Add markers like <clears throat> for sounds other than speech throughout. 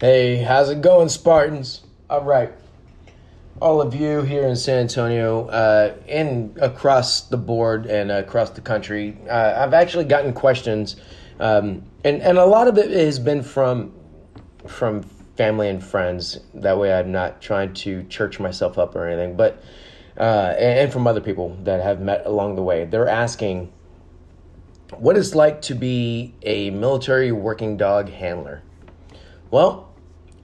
Hey, how's it going, Spartans? All right. All of you here in San Antonio uh, and across the board and across the country, uh, I've actually gotten questions, um, and, and a lot of it has been from, from family and friends. That way I'm not trying to church myself up or anything, but, uh, and, and from other people that have met along the way. They're asking what it's like to be a military working dog handler. Well,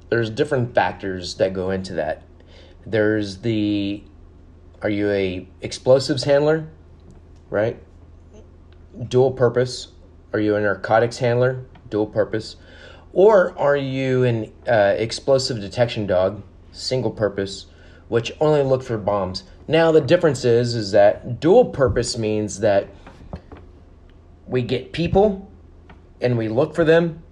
there's different factors that go into that. There's the are you a explosives handler, right? Dual purpose. Are you a narcotics handler? Dual purpose. Or are you an uh, explosive detection dog, single purpose, which only look for bombs? Now the difference is is that dual purpose means that we get people and we look for them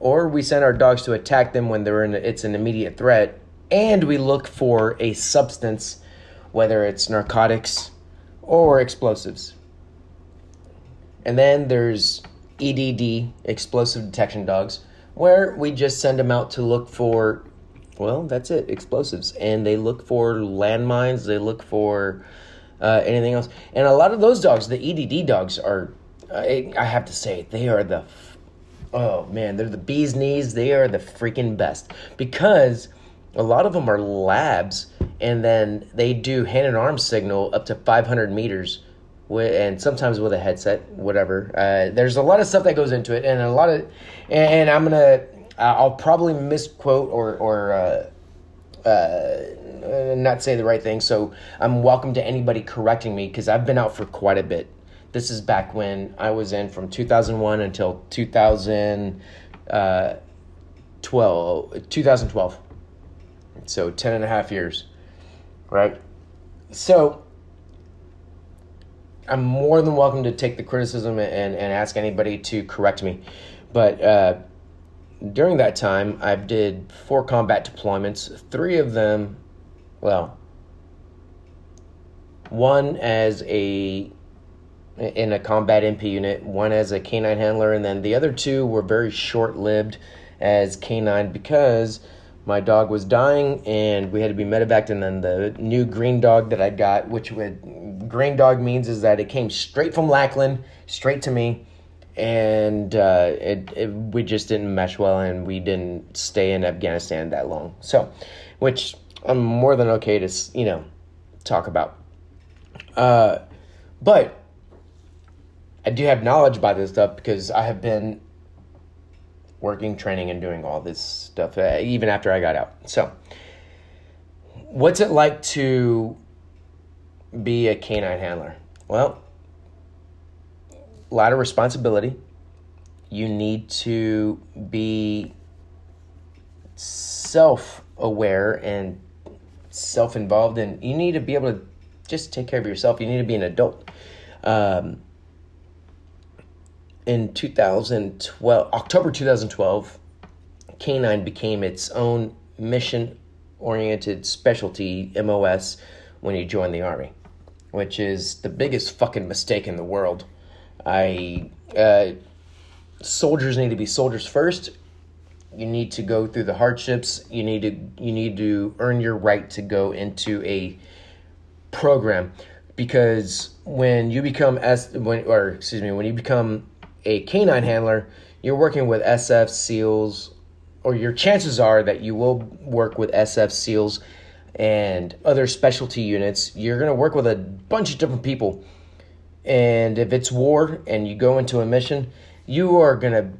or we send our dogs to attack them when they're in it's an immediate threat and we look for a substance whether it's narcotics or explosives. And then there's edd explosive detection dogs where we just send them out to look for well that's it explosives. And they look for landmines they look for uh, anything else. And a lot of those dogs the edd dogs are I, I have to say they are the oh man, they're the bee's knees. They are the freaking best because a lot of them are labs, and then they do hand and arm signal up to 500 meters, and sometimes with a headset, whatever. Uh, there's a lot of stuff that goes into it, and a lot of, and, I'm gonna, I'll probably misquote or or. Uh, uh, not say the right thing, so I'm welcome to anybody correcting me because I've been out for quite a bit this is back when I was in from 2001 until 2012. 2012. So 10 and a half years, right? So I'm more than welcome to take the criticism and, and ask anybody to correct me. But uh, during that time, I did four combat deployments, three of them, well, one as a in a combat MP unit, one as a canine handler, and then the other two were very short lived as canine because my dog was dying and we had to be medevaced. And then the new green dog that I got, which would green dog means is that it came straight from Lackland, straight to me. And uh, it, it, we just didn't mesh well, and we didn't stay in Afghanistan that long. So, which I'm more than okay to you know talk about. Uh, but I do have knowledge about this stuff because I have been working, training, and doing all this stuff uh, even after I got out. So, what's it like to be a canine handler? Well, a lot of responsibility. You need to be self aware and self involved, and you need to be able to just take care of yourself. You need to be an adult. Um, in 2012, October 2012, Canine became its own mission oriented specialty MOS when he joined the Army, which is the biggest fucking mistake in the world. I, uh, soldiers need to be soldiers first. You need to go through the hardships. You need to you need to earn your right to go into a program because when you become S when or excuse me when you become a canine handler, you're working with SF SEALs, or your chances are that you will work with SF SEALs and other specialty units. You're going to work with a bunch of different people. And if it's war and you go into a mission, you are going to,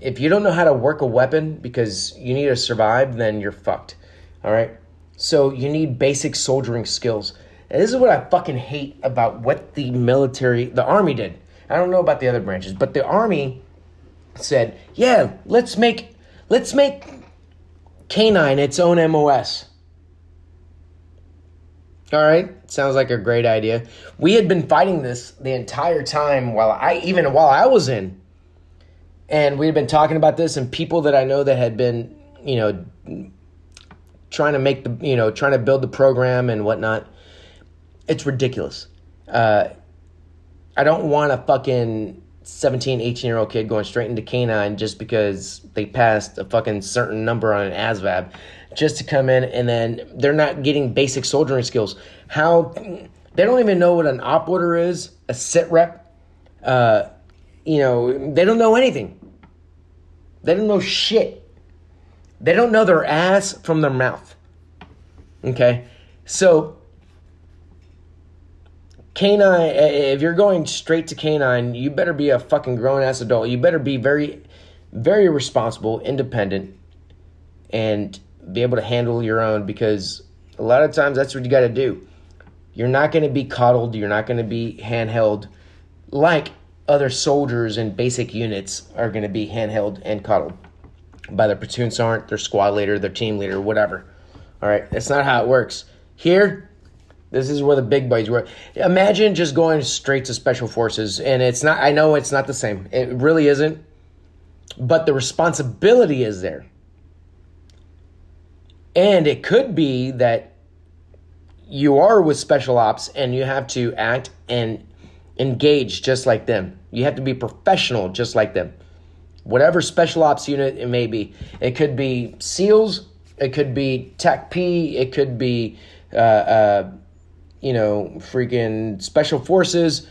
if you don't know how to work a weapon because you need to survive, then you're fucked. All right? So you need basic soldiering skills. And this is what I fucking hate about what the military, the army did. I don't know about the other branches, but the army said, "Yeah, let's make let's make canine its own MOS." All right, sounds like a great idea. We had been fighting this the entire time while I even while I was in. And we had been talking about this and people that I know that had been, you know, trying to make the, you know, trying to build the program and whatnot. It's ridiculous. Uh, I don't want a fucking 17, 18 year old kid going straight into canine just because they passed a fucking certain number on an ASVAB just to come in and then they're not getting basic soldiering skills. How they don't even know what an op order is, a sit rep. Uh, you know, they don't know anything. They don't know shit. They don't know their ass from their mouth. Okay? So canine eh, eh, if you're going straight to canine you better be a fucking grown ass adult. You better be very very responsible independent and be able to handle your own because a lot of times that's what you got to do. You're not going to be coddled. You're not going to be handheld like other soldiers and basic units are going to be handheld and coddled by their platoon sergeant their squad leader their team leader whatever. All right? That's not how it works. Here this is where the big boys were. Imagine just going straight to special forces, and it's not. I know it's not the same. It really isn't. But the responsibility is there, and it could be that you are with special ops, and you have to act and engage just like them. You have to be professional just like them. Whatever special ops unit it may be, it could be SEALs, it could be TACP, it could be. Uh, uh, you know, freaking special forces.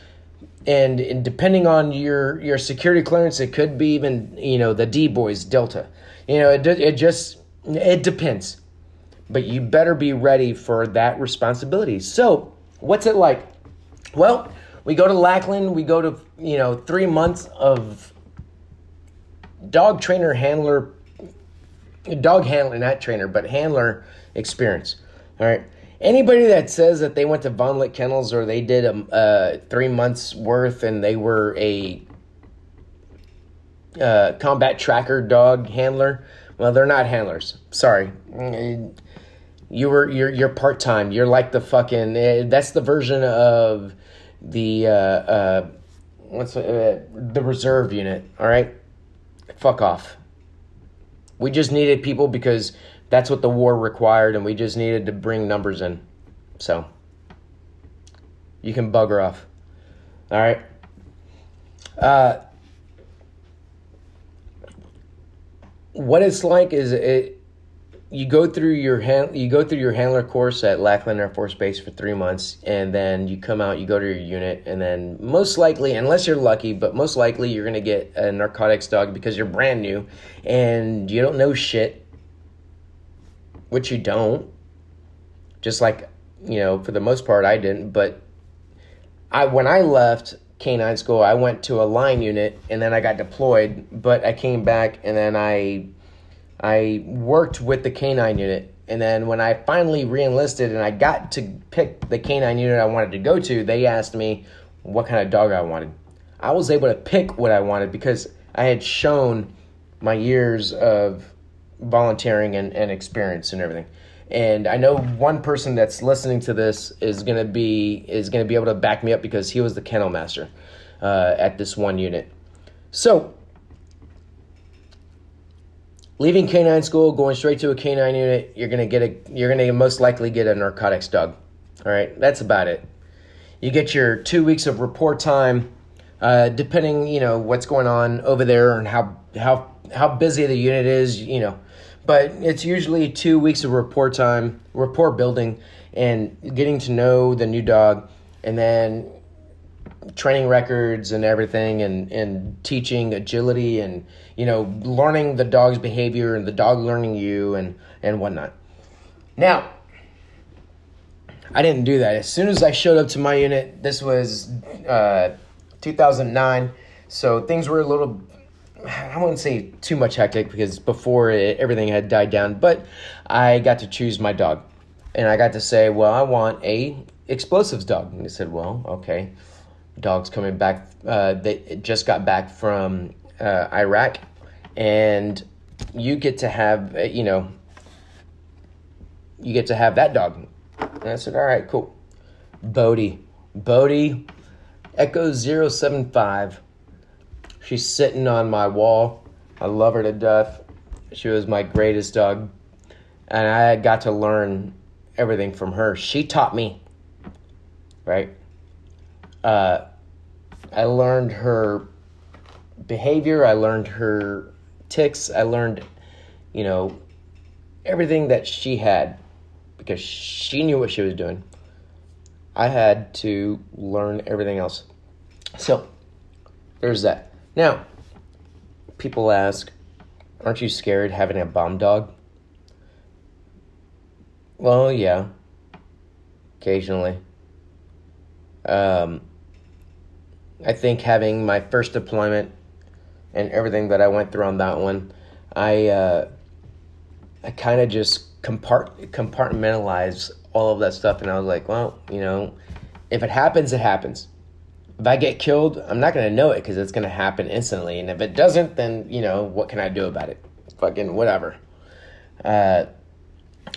And, and depending on your, your security clearance, it could be even, you know, the D boys, Delta. You know, it, it just, it depends. But you better be ready for that responsibility. So, what's it like? Well, we go to Lackland, we go to, you know, three months of dog trainer handler, dog handler, not trainer, but handler experience. All right anybody that says that they went to Vohne Liche Kennels or they did a uh, three months worth and they were a uh, combat tracker dog handler, well, they're not handlers. Sorry, you were you're you're part time. You're like the fucking. Uh, that's the version of the uh, what's the reserve unit. All right, fuck off. We just needed people because that's what the war required, and we just needed to bring numbers in. So you can bugger off. All right. Uh, what it's like is it you go through your hand, you go through your handler course at Lackland Air Force Base for three months, and then you come out, you go to your unit, and then most likely, unless you're lucky, but most likely you're gonna get a narcotics dog because you're brand new and you don't know shit which you don't. Just like, you know, for the most part, I didn't. But I when I left canine school, I went to a line unit and then I got deployed. But I came back and then I I worked with the canine unit. And then when I finally reenlisted and I got to pick the canine unit I wanted to go to, they asked me what kind of dog I wanted. I was able to pick what I wanted because I had shown my years of volunteering and, and experience and everything. And I know one person that's listening to this is gonna be is gonna be able to back me up because he was the kennel master uh, at this one unit. So leaving canine school, going straight to a canine unit, you're gonna get a you're gonna most likely get a narcotics dog. All right, that's about it. You get your two weeks of report time, uh, depending you know what's going on over there and how how how busy the unit is. You know, but it's usually two weeks of report time, report building, and getting to know the new dog, and then training records and everything, and, and teaching agility, and you know learning the dog's behavior and the dog learning you, and and whatnot. Now, I didn't do that. As soon as I showed up to my unit, this was uh, 2009, so things were a little <sighs> I wouldn't say too much hectic because before it, everything had died down, but I got to choose my dog, and I got to say, well, I want a explosives dog, and they said, well, okay, dog's coming back. Uh, they just got back from uh, Iraq, and you get to have, uh, you know, you get to have that dog. And I said, all right, cool. Bodie, Bodie, Echo 075 She's sitting on my wall. I love her to death. She was my greatest dog. And I got to learn everything from her. She taught me, right? Uh, I learned her behavior. I learned her ticks. I learned, you know, everything that she had because she knew what she was doing. I had to learn everything else. So, there's that. Now, people ask, aren't you scared having a bomb dog? Well, yeah. Occasionally. Um, I think having my first deployment and everything that I went through on that one, I uh, I kind of just compart- compartmentalize all of that stuff, and I was like, well, you know, if it happens, it happens. If I get killed, I'm not gonna know it because it's gonna happen instantly, and if it doesn't, then you know, what can I do about it? Fucking whatever. Uh,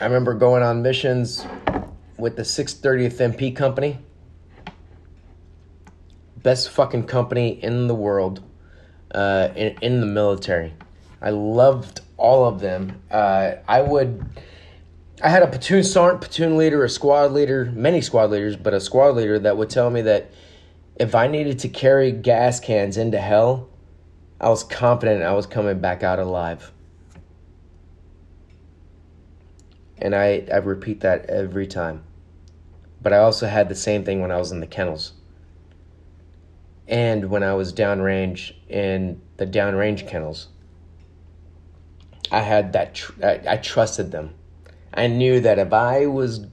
I remember going on missions with the 630th MP company. Best fucking company in the world, uh, in, in the military. I loved all of them. Uh, I would. I had a platoon sergeant, platoon leader, a squad leader, many squad leaders, but a squad leader that would tell me that if I needed to carry gas cans into hell, I was confident I was coming back out alive. And I, I repeat that every time. But I also had the same thing when I was in the kennels. And when I was downrange in the downrange kennels. I had that, tr- I, I trusted them. I knew that if I was,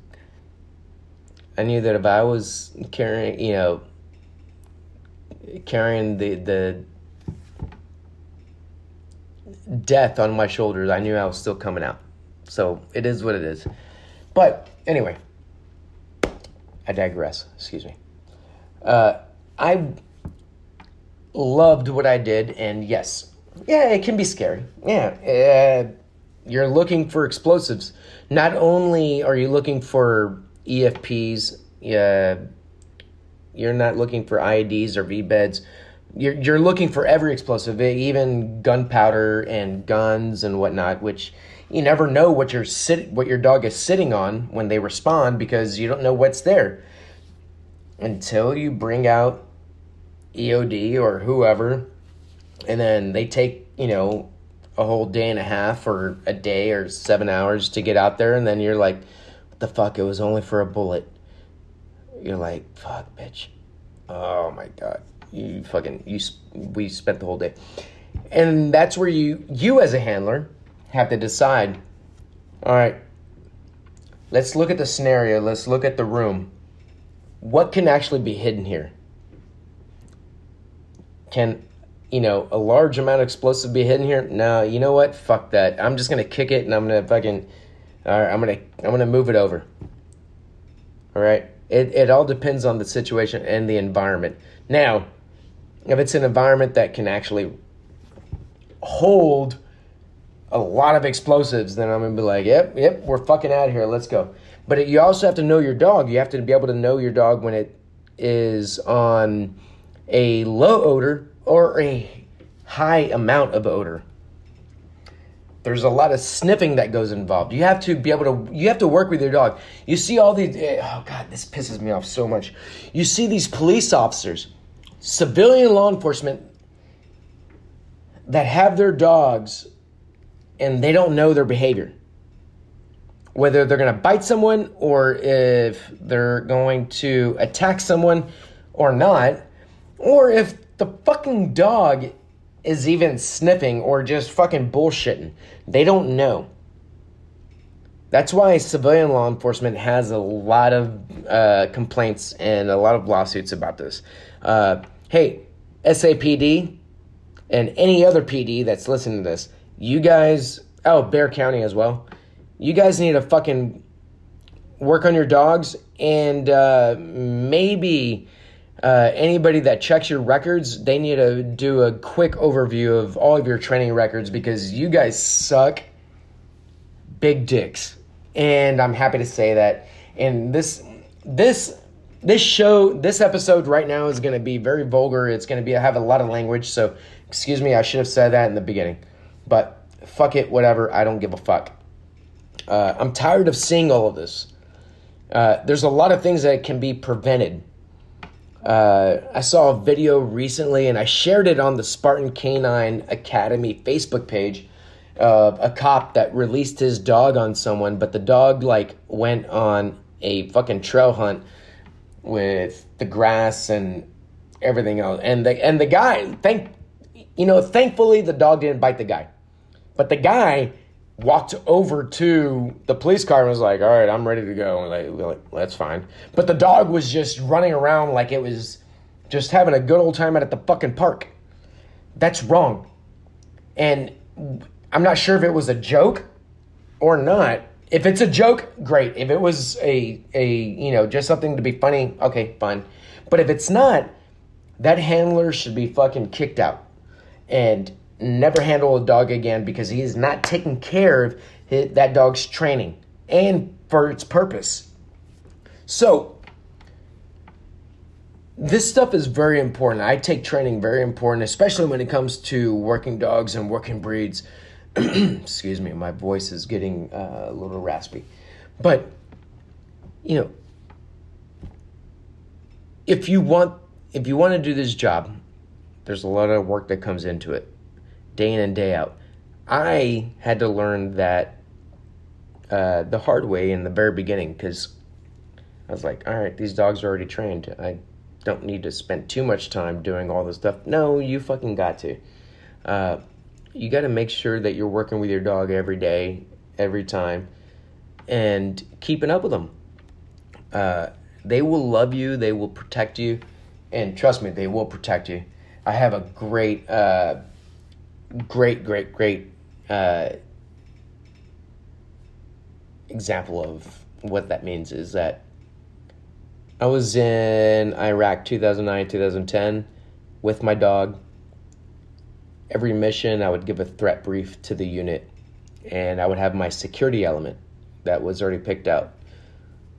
I knew that if I was carrying, you know, carrying the, the death on my shoulders, I knew I was still coming out. So it is what it is. But anyway, I digress. Excuse me. Uh, I loved what I did, and yes, yeah, it can be scary. Yeah, uh, you're looking for explosives. Not only are you looking for EFPs, uh, you're not looking for IEDs or VBEDs. You're, you're looking for every explosive, even gunpowder and guns and whatnot, which you never know what your sit what your dog is sitting on when they respond because you don't know what's there until you bring out EOD or whoever, and then they take you know a whole day and a half or a day or seven hours to get out there, and then you're like, what the fuck? It was only for a bullet. You're like, fuck, bitch. Oh my god, you fucking you. We spent the whole day, and that's where you you as a handler have to decide all right, let's look at the scenario, let's look at the room. What can actually be hidden here? Can, you know, a large amount of explosive be hidden here? No, you know what? Fuck that. I'm just gonna kick it and I'm gonna fucking, all right, I'm gonna, I'm gonna move it over. All right. It, it all depends on the situation and the environment. Now, if it's an environment that can actually hold a lot of explosives, then I'm gonna be like, yep, yep, we're fucking out of here. Let's go. But you also have to know your dog. You have to be able to know your dog when it is on a low odor or a high amount of odor. There's a lot of sniffing that goes involved. You have to be able to you have to work with your dog. You see all these eh, oh god, this pisses me off so much. You see these police officers, civilian law enforcement that have their dogs and they don't know their behavior. Whether they're going to bite someone or if they're going to attack someone or not, or if the fucking dog is even sniffing or just fucking bullshitting. They don't know. That's why civilian law enforcement has a lot of uh, complaints and a lot of lawsuits about this. Uh, hey, SAPD and any other PD that's listening to this, you guys, oh, Bexar County as well. You guys need to fucking work on your dogs and uh, maybe uh, anybody that checks your records, they need to do a quick overview of all of your training records because you guys suck big dicks. And I'm happy to say that. And this, this, this show, this episode right now is going to be very vulgar. It's going to be I have a lot of language. So, excuse me, I should have said that in the beginning. But fuck it, whatever. I don't give a fuck. Uh, I'm tired of seeing all of this. Uh, there's a lot of things that can be prevented. Uh, I saw a video recently and I shared it on the Spartan Canine Academy Facebook page. Uh, a cop that released his dog on someone, but the dog like went on a fucking trail hunt with the grass and everything else. And the and the guy, thank you know, thankfully the dog didn't bite the guy, but the guy walked over to the police car and was like, "All right, I'm ready to go." And like, that's fine. But the dog was just running around like it was just having a good old time at the fucking park. That's wrong. And I'm not sure if it was a joke or not. If it's a joke, great. If it was a a you know just something to be funny, okay, fine. But if it's not, that handler should be fucking kicked out and never handle a dog again because he is not taking care of his, that dog's training and for its purpose. So, this stuff is very important. I take training very important, especially when it comes to working dogs and working breeds. <clears throat> Excuse me, my voice is getting uh, a little raspy. But, you know, if you want if you want to do this job, there's a lot of work that comes into it, day in and day out. I had to learn that uh, the hard way in the very beginning because I was like, all right, these dogs are already trained. I don't need to spend too much time doing all this stuff. No, you fucking got to. Uh, you got to make sure that you're working with your dog every day, every time, and keeping up with them. Uh, they will love you, they will protect you, and trust me, they will protect you. I have a great, uh, great, great, great uh, example of what that means is that I was in Iraq 2009, 2010 with my dog. Every mission, I would give a threat brief to the unit, and I would have my security element that was already picked out.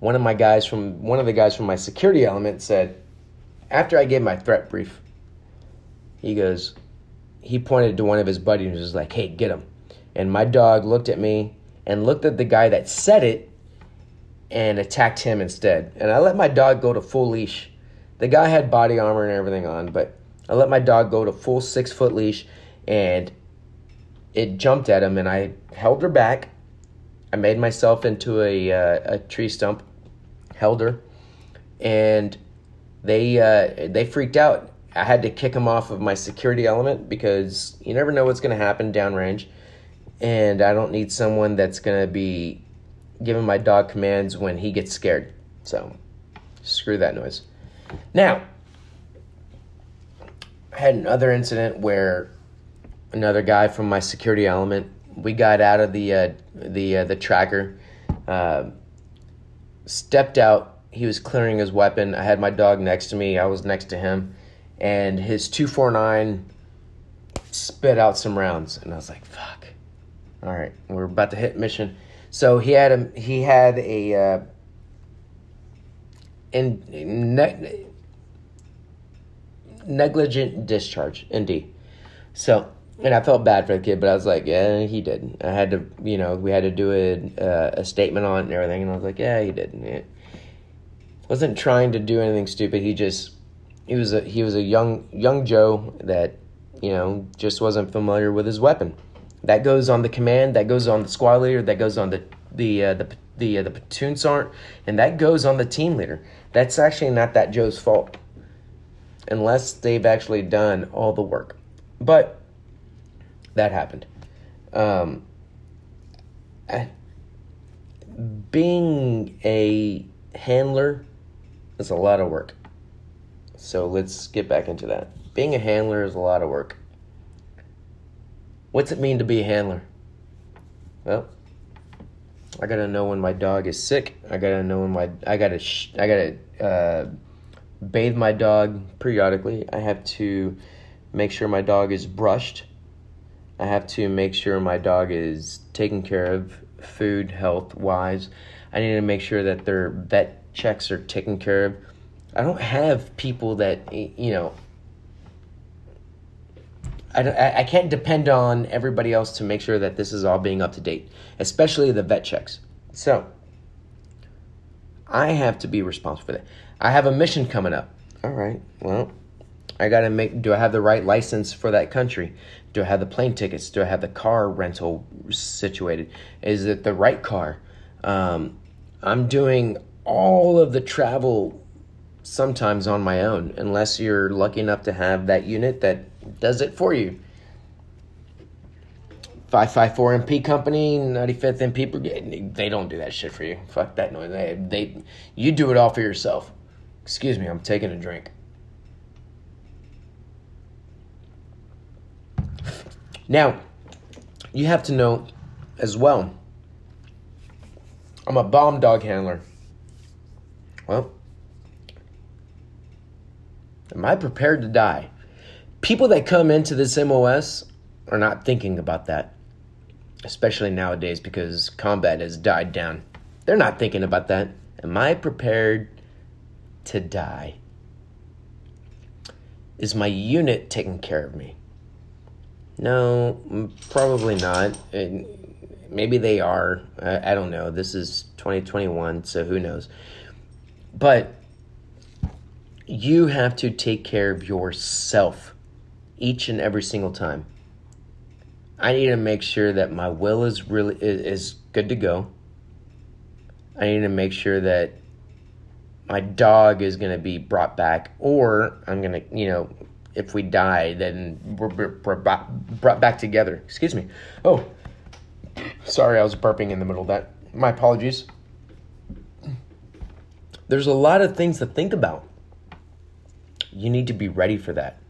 One of my guys from one of the guys from my security element said, after I gave my threat brief, he goes, he pointed to one of his buddies and was like, hey, get him. And my dog looked at me and looked at the guy that said it and attacked him instead. And I let my dog go to full leash. The guy had body armor and everything on, but I let my dog go to full six foot leash and it jumped at him and I held her back. I made myself into a, uh, a tree stump, held her, and they uh, they freaked out. I had to kick him off of my security element because you never know what's going to happen downrange, and I don't need someone that's going to be giving my dog commands when he gets scared. So, screw that noise. Now, I had another incident where another guy from my security element we got out of the uh, the uh, the tracker, uh, stepped out. He was clearing his weapon. I had my dog next to me. I was next to him, and his two four nine spit out some rounds, and I was like, "Fuck!" All right, we're about to hit mission. So he had a he had a uh, in ne- negligent discharge, indeed. So and I felt bad for the kid, but I was like, yeah, he did. I had to, you know, we had to do a, uh, a statement on it and everything, and I was like, yeah, he did. Yeah. Wasn't trying to do anything stupid. He just, he was a he was a young young Joe that, you know, just wasn't familiar with his weapon. That goes on the command. That goes on the squad leader. That goes on the the uh, the the uh, the platoon sergeant, and that goes on the team leader. That's actually not that Joe's fault, unless they've actually done all the work. But that happened. Um, being a handler is a lot of work. So let's get back into that. Being a handler is a lot of work. What's it mean to be a handler? Well, I gotta know when my dog is sick. I gotta know when my I gotta sh- I gotta uh, bathe my dog periodically. I have to make sure my dog is brushed I have to make sure my dog is taken care of, food, health wise. I need to make sure that their vet checks are taken care of. I don't have people that, you know, I, I can't depend on everybody else to make sure that this is all being up to date, especially the vet checks. So, I have to be responsible for that. I have a mission coming up. All right. Well, I got to make do I have the right license for that country? Do I have the plane tickets? Do I have the car rental situated? Is it the right car? Um, I'm doing all of the travel sometimes on my own, unless you're lucky enough to have that unit that does it for you. 554 MP company, 95th MP brigade, they don't do that shit for you. Fuck that noise. They, they, you do it all for yourself. Excuse me, I'm taking a drink. Now, you have to know as well, I'm a bomb dog handler. Well, am I prepared to die? People that come into this MOS are not thinking about that, especially nowadays because combat has died down. They're not thinking about that. Am I prepared to die? Is my unit taking care of me? No, probably not. maybe they are. I, I don't know. This is 2021, so who knows? But you have to take care of yourself each and every single time. I need to make sure that my will is really is good to go. I need to make sure that my dog is going to be brought back or I'm going to, you know, if we die, then we're, we're brought back together. Excuse me. Oh, sorry, I was burping in the middle of that. My apologies. There's a lot of things to think about. You need to be ready for that.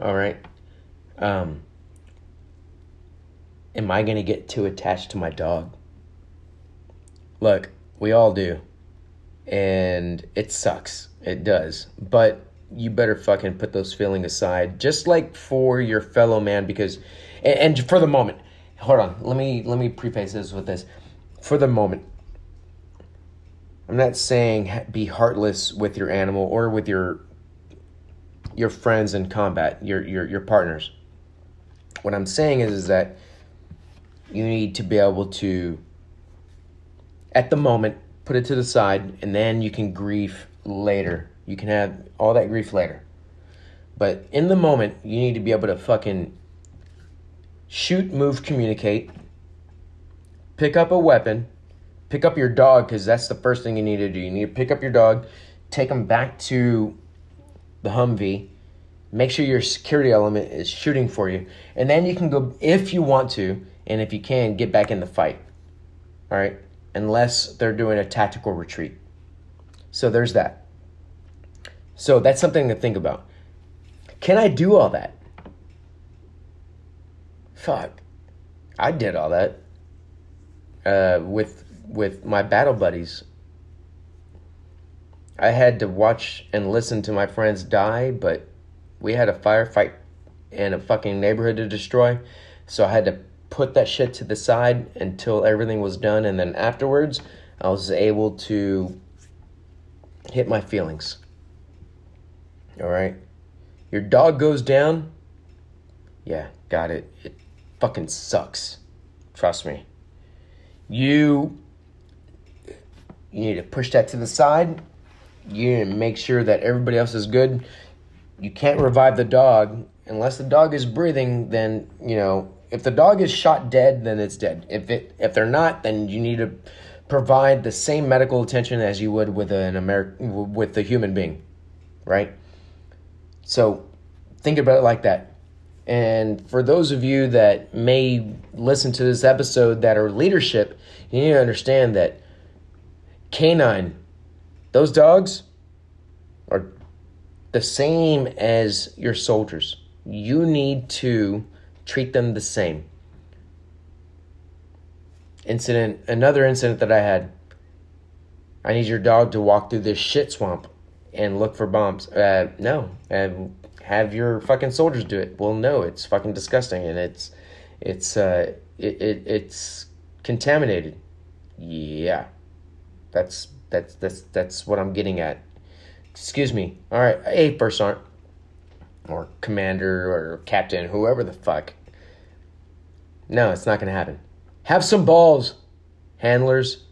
All right. Um, am I going to get too attached to my dog? Look, we all do. And it sucks. It does. But you better fucking put those feelings aside just like for your fellow man because and, and for the moment hold on let me let me preface this with this for the moment i'm not saying be heartless with your animal or with your your friends in combat your your, your partners what i'm saying is, is that you need to be able to at the moment put it to the side and then you can grieve later you can have all that grief later. But in the moment, you need to be able to fucking shoot, move, communicate, pick up a weapon, pick up your dog, because that's the first thing you need to do. You need to pick up your dog, take him back to the Humvee, make sure your security element is shooting for you, and then you can go, if you want to, and if you can, get back in the fight. All right? Unless they're doing a tactical retreat. So there's that. So that's something to think about. Can I do all that? Fuck. I did all that uh, with with my battle buddies. I had to watch and listen to my friends die, but we had a firefight and a fucking neighborhood to destroy. So I had to put that shit to the side until everything was done. And then afterwards, I was able to hit my feelings. All right. Your dog goes down. Yeah, got it. It fucking sucks. Trust me. You you need to push that to the side. You need to make sure that everybody else is good. You can't revive the dog unless the dog is breathing. Then you know if the dog is shot dead, then it's dead. If it if they're not, then you need to provide the same medical attention as you would with an American with a human being, right? So think about it like that. And for those of you that may listen to this episode that are leadership, you need to understand that canine, those dogs are the same as your soldiers. You need to treat them the same. Incident, another incident that I had. I need your dog to walk through this shit swamp and look for bombs. Uh, no, and have your fucking soldiers do it. Well, no, it's fucking disgusting and it's it's uh, it, it it's contaminated. Yeah, that's that's that's that's what I'm getting at. Excuse me. All right, hey, sergeant or commander or captain, whoever the fuck. No, it's not to happen. Have some balls, handlers.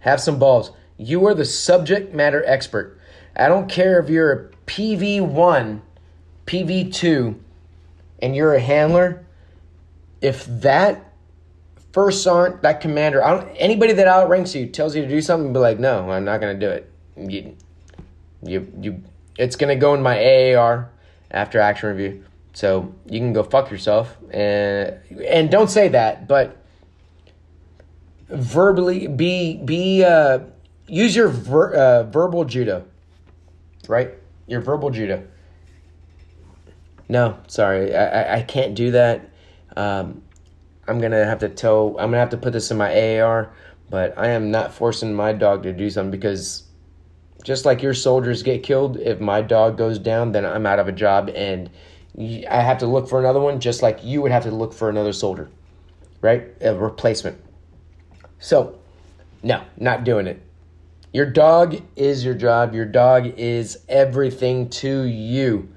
Have some balls. You are the subject matter expert. I don't care if you're a PV1, PV2, and you're a handler. If that first sergeant, that commander, I don't, anybody that outranks you tells you to do something, be like, no, I'm not going to do it. You, you, you, it's going to go in my AAR after action review. So you can go fuck yourself and and don't say that, but verbally be be uh, use your ver, uh, verbal judo, right? Your verbal judo. No, sorry, I, I can't do that. Um, I'm gonna have to tell. I'm gonna have to put this in my AAR, but I am not forcing my dog to do something because just like your soldiers get killed, if my dog goes down, then I'm out of a job and I have to look for another one, just like you would have to look for another soldier, right? A replacement. So, no, not doing it. Your dog is your job. Your dog is everything to you.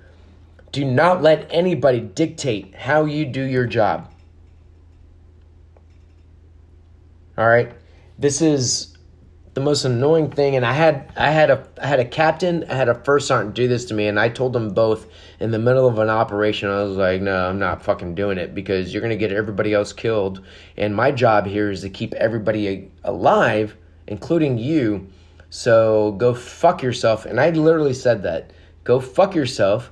Do not let anybody dictate how you do your job. All right? This is the most annoying thing and I had I had a I had a captain, I had a first sergeant do this to me and I told them both in the middle of an operation I was like, "No, I'm not fucking doing it because you're going to get everybody else killed and my job here is to keep everybody alive, including you. So go fuck yourself." And I literally said that. Go fuck yourself.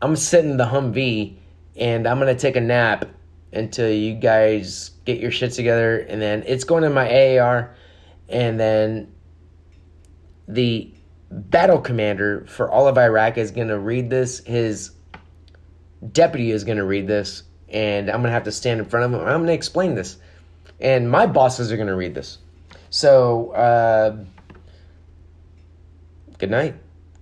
I'm sitting in the Humvee and I'm going to take a nap until you guys get your shit together and then it's going to my AAR and then the battle commander for all of Iraq is going to read this. His deputy is going to read this, and I'm going to have to stand in front of him. I'm going to explain this, and my bosses are going to read this. So, uh, good night.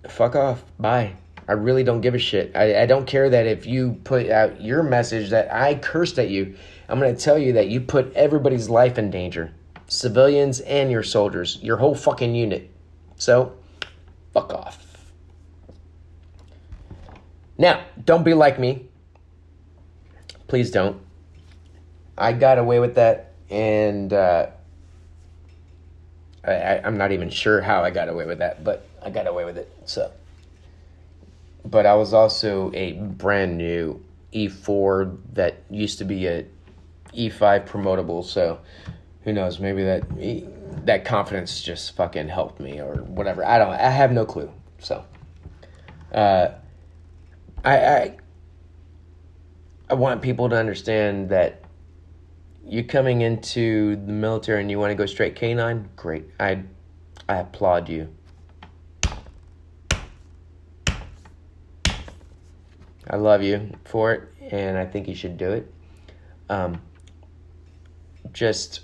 Fuck off. Bye. I really don't give a shit. I, I don't care that if you put out your message that I cursed at you. I'm going to tell you that you put everybody's life in danger civilians and your soldiers, your whole fucking unit. So, fuck off. Now, don't be like me. Please don't. I got away with that, and uh, I, am not even sure how I got away with that, but I got away with it. So, but I was also a brand new E4 that used to be a E5 promotable, so who knows? Maybe that that confidence just fucking helped me or whatever. I don't. I have no clue. So, uh, I I I want people to understand that you're coming into the military and you want to go straight canine. Great. I I applaud you. I love you for it, and I think you should do it. Um, just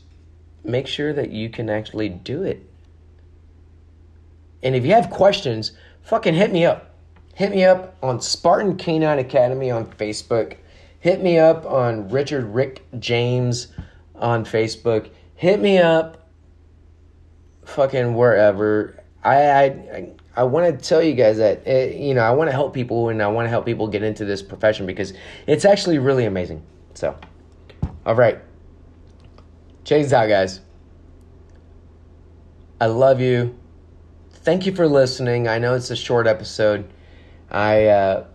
make sure that you can actually do it. And if you have questions, fucking hit me up. Hit me up on Spartan Canine Academy on Facebook. Hit me up on Richard Rick James on Facebook. Hit me up fucking wherever. I I I want to tell you guys that it, you know I want to help people and I want to help people get into this profession because it's actually really amazing. So, all right. Check out, guys. I love you. Thank you for listening. I know it's a short episode. I uh,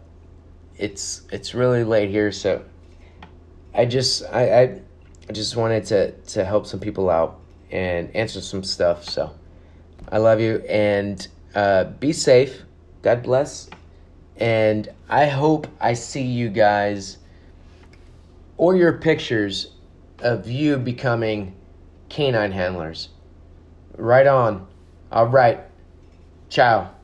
it's it's really late here, so I just I, I I just wanted to to help some people out and answer some stuff. So I love you and uh, be safe. God bless. And I hope I see you guys or your pictures of you becoming canine handlers. Right on. All right. Ciao.